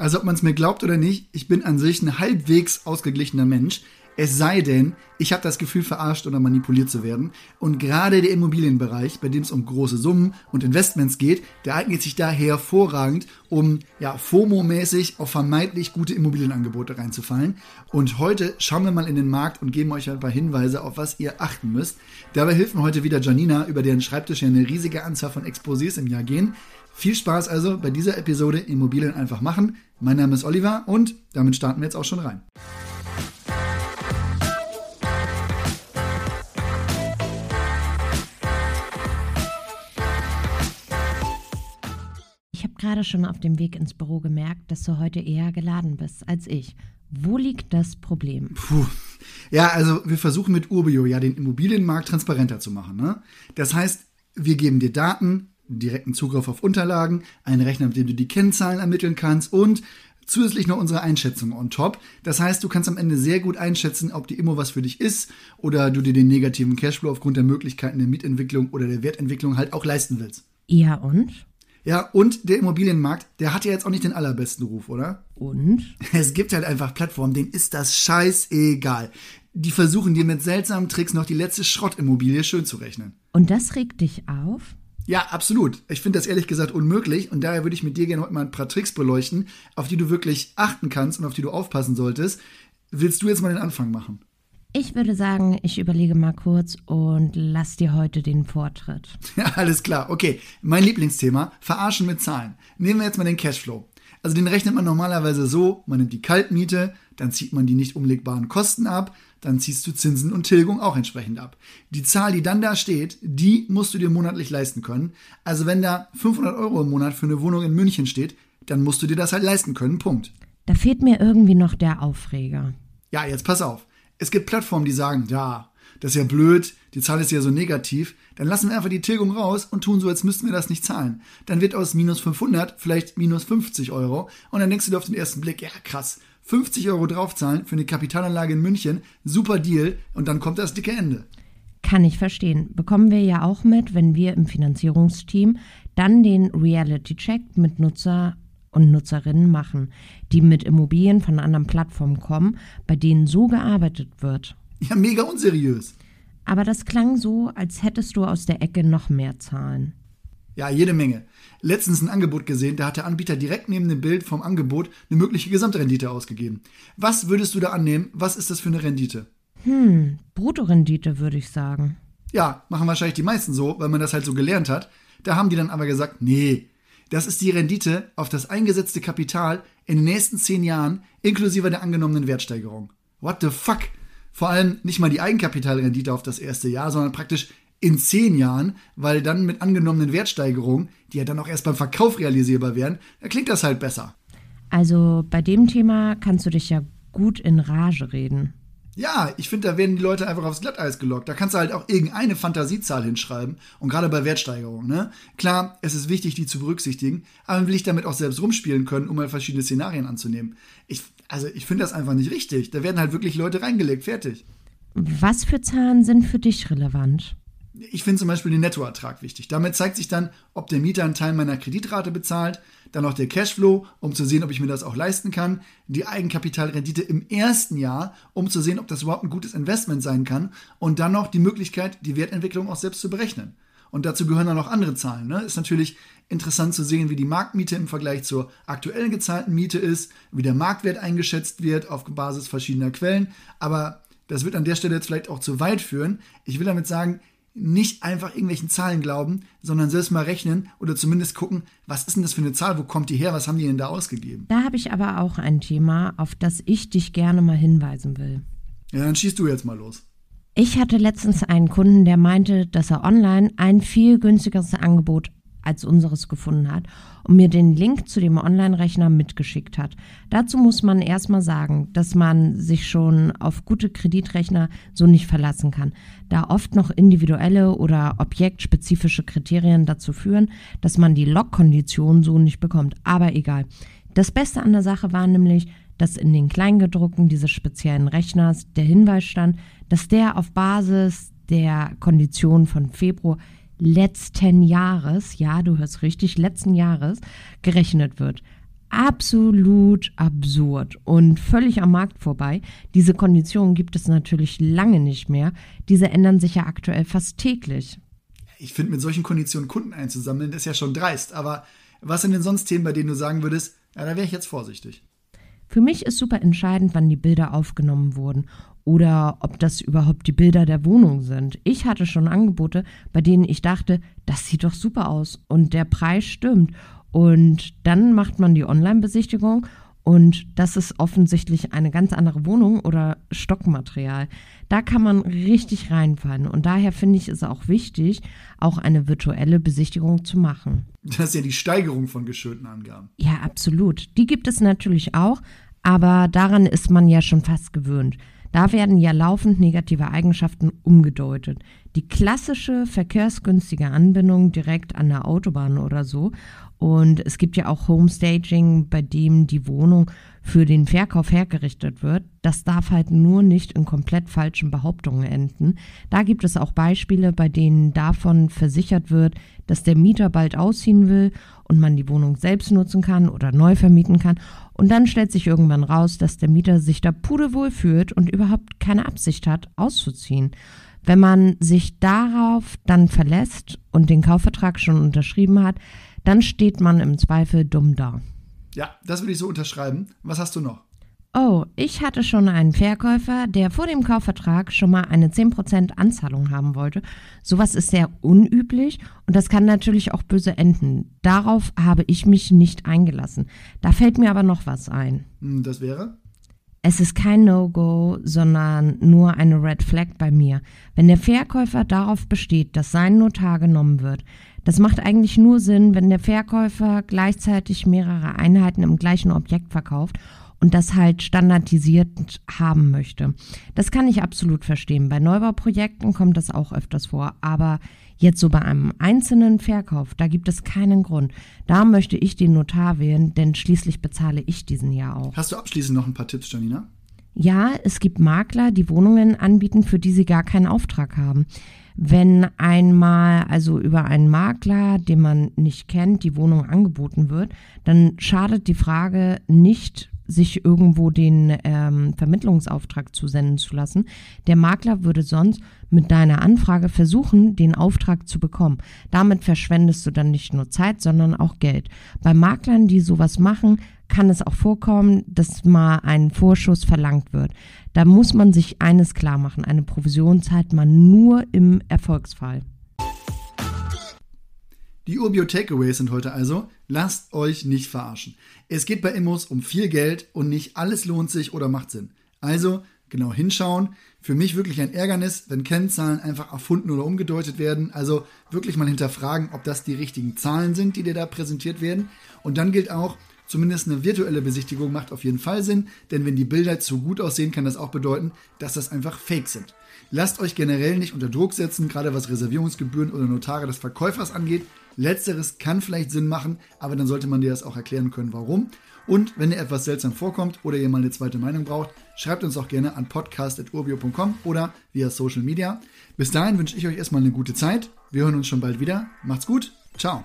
Also ob man es mir glaubt oder nicht, ich bin an sich ein halbwegs ausgeglichener Mensch. Es sei denn, ich habe das Gefühl, verarscht oder manipuliert zu werden. Und gerade der Immobilienbereich, bei dem es um große Summen und Investments geht, der eignet sich daher hervorragend, um ja, FOMO-mäßig auf vermeintlich gute Immobilienangebote reinzufallen. Und heute schauen wir mal in den Markt und geben euch ein paar Hinweise, auf was ihr achten müsst. Dabei hilft mir heute wieder Janina, über deren Schreibtisch ja eine riesige Anzahl von Exposés im Jahr gehen. Viel Spaß also bei dieser Episode Immobilien einfach machen. Mein Name ist Oliver und damit starten wir jetzt auch schon rein. Ich habe gerade schon auf dem Weg ins Büro gemerkt, dass du heute eher geladen bist als ich. Wo liegt das Problem? Puh. Ja, also wir versuchen mit Urbio ja den Immobilienmarkt transparenter zu machen. Ne? Das heißt, wir geben dir Daten, direkten Zugriff auf Unterlagen, einen Rechner, mit dem du die Kennzahlen ermitteln kannst und zusätzlich noch unsere Einschätzung on top. Das heißt, du kannst am Ende sehr gut einschätzen, ob die Immo was für dich ist oder du dir den negativen Cashflow aufgrund der Möglichkeiten der Mietentwicklung oder der Wertentwicklung halt auch leisten willst. Ja und? Ja, und der Immobilienmarkt, der hat ja jetzt auch nicht den allerbesten Ruf, oder? Und? Es gibt halt einfach Plattformen, denen ist das scheißegal. Die versuchen dir mit seltsamen Tricks noch die letzte Schrottimmobilie schön zu rechnen. Und das regt dich auf? Ja, absolut. Ich finde das ehrlich gesagt unmöglich und daher würde ich mit dir gerne heute mal ein paar Tricks beleuchten, auf die du wirklich achten kannst und auf die du aufpassen solltest. Willst du jetzt mal den Anfang machen? Ich würde sagen, ich überlege mal kurz und lass dir heute den Vortritt. Ja, alles klar. Okay, mein Lieblingsthema, verarschen mit Zahlen. Nehmen wir jetzt mal den Cashflow. Also den rechnet man normalerweise so, man nimmt die Kaltmiete, dann zieht man die nicht umlegbaren Kosten ab, dann ziehst du Zinsen und Tilgung auch entsprechend ab. Die Zahl, die dann da steht, die musst du dir monatlich leisten können. Also wenn da 500 Euro im Monat für eine Wohnung in München steht, dann musst du dir das halt leisten können, Punkt. Da fehlt mir irgendwie noch der Aufreger. Ja, jetzt pass auf. Es gibt Plattformen, die sagen, ja, das ist ja blöd, die Zahl ist ja so negativ, dann lassen wir einfach die Tilgung raus und tun so, als müssten wir das nicht zahlen. Dann wird aus minus 500 vielleicht minus 50 Euro und dann denkst du dir auf den ersten Blick, ja krass, 50 Euro draufzahlen für eine Kapitalanlage in München, super Deal und dann kommt das dicke Ende. Kann ich verstehen. Bekommen wir ja auch mit, wenn wir im Finanzierungsteam dann den Reality-Check mit Nutzer und Nutzerinnen machen, die mit Immobilien von anderen Plattformen kommen, bei denen so gearbeitet wird. Ja, mega unseriös. Aber das klang so, als hättest du aus der Ecke noch mehr Zahlen. Ja, jede Menge. Letztens ein Angebot gesehen, da hat der Anbieter direkt neben dem Bild vom Angebot eine mögliche Gesamtrendite ausgegeben. Was würdest du da annehmen? Was ist das für eine Rendite? Hm, Bruttorendite würde ich sagen. Ja, machen wahrscheinlich die meisten so, weil man das halt so gelernt hat. Da haben die dann aber gesagt, nee, das ist die Rendite auf das eingesetzte Kapital in den nächsten zehn Jahren inklusive der angenommenen Wertsteigerung. What the fuck? Vor allem nicht mal die Eigenkapitalrendite auf das erste Jahr, sondern praktisch in zehn Jahren, weil dann mit angenommenen Wertsteigerungen, die ja dann auch erst beim Verkauf realisierbar wären, da klingt das halt besser. Also bei dem Thema kannst du dich ja gut in Rage reden. Ja, ich finde, da werden die Leute einfach aufs Glatteis gelockt. Da kannst du halt auch irgendeine Fantasiezahl hinschreiben. Und gerade bei Wertsteigerungen, ne? Klar, es ist wichtig, die zu berücksichtigen, aber will ich damit auch selbst rumspielen können, um mal verschiedene Szenarien anzunehmen. Ich, also, ich finde das einfach nicht richtig. Da werden halt wirklich Leute reingelegt, fertig. Was für Zahlen sind für dich relevant? Ich finde zum Beispiel den Nettoertrag wichtig. Damit zeigt sich dann, ob der Mieter einen Teil meiner Kreditrate bezahlt, dann noch der Cashflow, um zu sehen, ob ich mir das auch leisten kann, die Eigenkapitalrendite im ersten Jahr, um zu sehen, ob das überhaupt ein gutes Investment sein kann und dann noch die Möglichkeit, die Wertentwicklung auch selbst zu berechnen. Und dazu gehören dann noch andere Zahlen. Ne? Ist natürlich interessant zu sehen, wie die Marktmiete im Vergleich zur aktuell gezahlten Miete ist, wie der Marktwert eingeschätzt wird auf Basis verschiedener Quellen. Aber das wird an der Stelle jetzt vielleicht auch zu weit führen. Ich will damit sagen, nicht einfach irgendwelchen Zahlen glauben, sondern selbst mal rechnen oder zumindest gucken, was ist denn das für eine Zahl, wo kommt die her, was haben die denn da ausgegeben? Da habe ich aber auch ein Thema, auf das ich dich gerne mal hinweisen will. Ja, dann schießt du jetzt mal los. Ich hatte letztens einen Kunden, der meinte, dass er online ein viel günstigeres Angebot als unseres gefunden hat und mir den Link zu dem Online-Rechner mitgeschickt hat. Dazu muss man erstmal sagen, dass man sich schon auf gute Kreditrechner so nicht verlassen kann, da oft noch individuelle oder objektspezifische Kriterien dazu führen, dass man die Logkonditionen so nicht bekommt. Aber egal. Das Beste an der Sache war nämlich, dass in den Kleingedruckten dieses speziellen Rechners der Hinweis stand, dass der auf Basis der Konditionen von Februar letzten Jahres, ja, du hörst richtig, letzten Jahres gerechnet wird. absolut absurd und völlig am Markt vorbei. Diese Konditionen gibt es natürlich lange nicht mehr. Diese ändern sich ja aktuell fast täglich. Ich finde, mit solchen Konditionen Kunden einzusammeln, ist ja schon dreist. Aber was sind denn sonst Themen, bei denen du sagen würdest, ja, da wäre ich jetzt vorsichtig? Für mich ist super entscheidend, wann die Bilder aufgenommen wurden oder ob das überhaupt die Bilder der Wohnung sind. Ich hatte schon Angebote, bei denen ich dachte, das sieht doch super aus und der Preis stimmt. Und dann macht man die Online-Besichtigung und das ist offensichtlich eine ganz andere Wohnung oder Stockmaterial. Da kann man richtig reinfallen. Und daher finde ich es auch wichtig, auch eine virtuelle Besichtigung zu machen. Das ist ja die Steigerung von geschönten Angaben. Ja, absolut. Die gibt es natürlich auch, aber daran ist man ja schon fast gewöhnt. Da werden ja laufend negative Eigenschaften umgedeutet. Die klassische verkehrsgünstige Anbindung direkt an der Autobahn oder so. Und es gibt ja auch Homestaging, bei dem die Wohnung für den Verkauf hergerichtet wird. Das darf halt nur nicht in komplett falschen Behauptungen enden. Da gibt es auch Beispiele, bei denen davon versichert wird, dass der Mieter bald ausziehen will und man die Wohnung selbst nutzen kann oder neu vermieten kann. Und dann stellt sich irgendwann raus, dass der Mieter sich da pudelwohl fühlt und überhaupt keine Absicht hat, auszuziehen. Wenn man sich darauf dann verlässt und den Kaufvertrag schon unterschrieben hat, dann steht man im Zweifel dumm da. Ja, das würde ich so unterschreiben. Was hast du noch? Oh, ich hatte schon einen Verkäufer, der vor dem Kaufvertrag schon mal eine 10% Anzahlung haben wollte. Sowas ist sehr unüblich und das kann natürlich auch böse enden. Darauf habe ich mich nicht eingelassen. Da fällt mir aber noch was ein. Hm, das wäre? Es ist kein No-Go, sondern nur eine Red Flag bei mir. Wenn der Verkäufer darauf besteht, dass sein Notar genommen wird, das macht eigentlich nur Sinn, wenn der Verkäufer gleichzeitig mehrere Einheiten im gleichen Objekt verkauft und das halt standardisiert haben möchte. Das kann ich absolut verstehen. Bei Neubauprojekten kommt das auch öfters vor, aber Jetzt so bei einem einzelnen Verkauf, da gibt es keinen Grund. Da möchte ich den Notar wählen, denn schließlich bezahle ich diesen ja auch. Hast du abschließend noch ein paar Tipps, Janina? Ja, es gibt Makler, die Wohnungen anbieten, für die sie gar keinen Auftrag haben. Wenn einmal also über einen Makler, den man nicht kennt, die Wohnung angeboten wird, dann schadet die Frage nicht sich irgendwo den ähm, Vermittlungsauftrag zusenden zu lassen. Der Makler würde sonst mit deiner Anfrage versuchen, den Auftrag zu bekommen. Damit verschwendest du dann nicht nur Zeit, sondern auch Geld. Bei Maklern, die sowas machen, kann es auch vorkommen, dass mal ein Vorschuss verlangt wird. Da muss man sich eines klar machen, eine Provision zahlt man nur im Erfolgsfall. Die Urbio Takeaways sind heute also, lasst euch nicht verarschen. Es geht bei Immos um viel Geld und nicht alles lohnt sich oder macht Sinn. Also genau hinschauen. Für mich wirklich ein Ärgernis, wenn Kennzahlen einfach erfunden oder umgedeutet werden. Also wirklich mal hinterfragen, ob das die richtigen Zahlen sind, die dir da präsentiert werden. Und dann gilt auch, Zumindest eine virtuelle Besichtigung macht auf jeden Fall Sinn, denn wenn die Bilder zu gut aussehen, kann das auch bedeuten, dass das einfach Fake sind. Lasst euch generell nicht unter Druck setzen, gerade was Reservierungsgebühren oder Notare des Verkäufers angeht. Letzteres kann vielleicht Sinn machen, aber dann sollte man dir das auch erklären können, warum. Und wenn dir etwas seltsam vorkommt oder ihr mal eine zweite Meinung braucht, schreibt uns auch gerne an podcast.urbio.com oder via Social Media. Bis dahin wünsche ich euch erstmal eine gute Zeit. Wir hören uns schon bald wieder. Macht's gut. Ciao.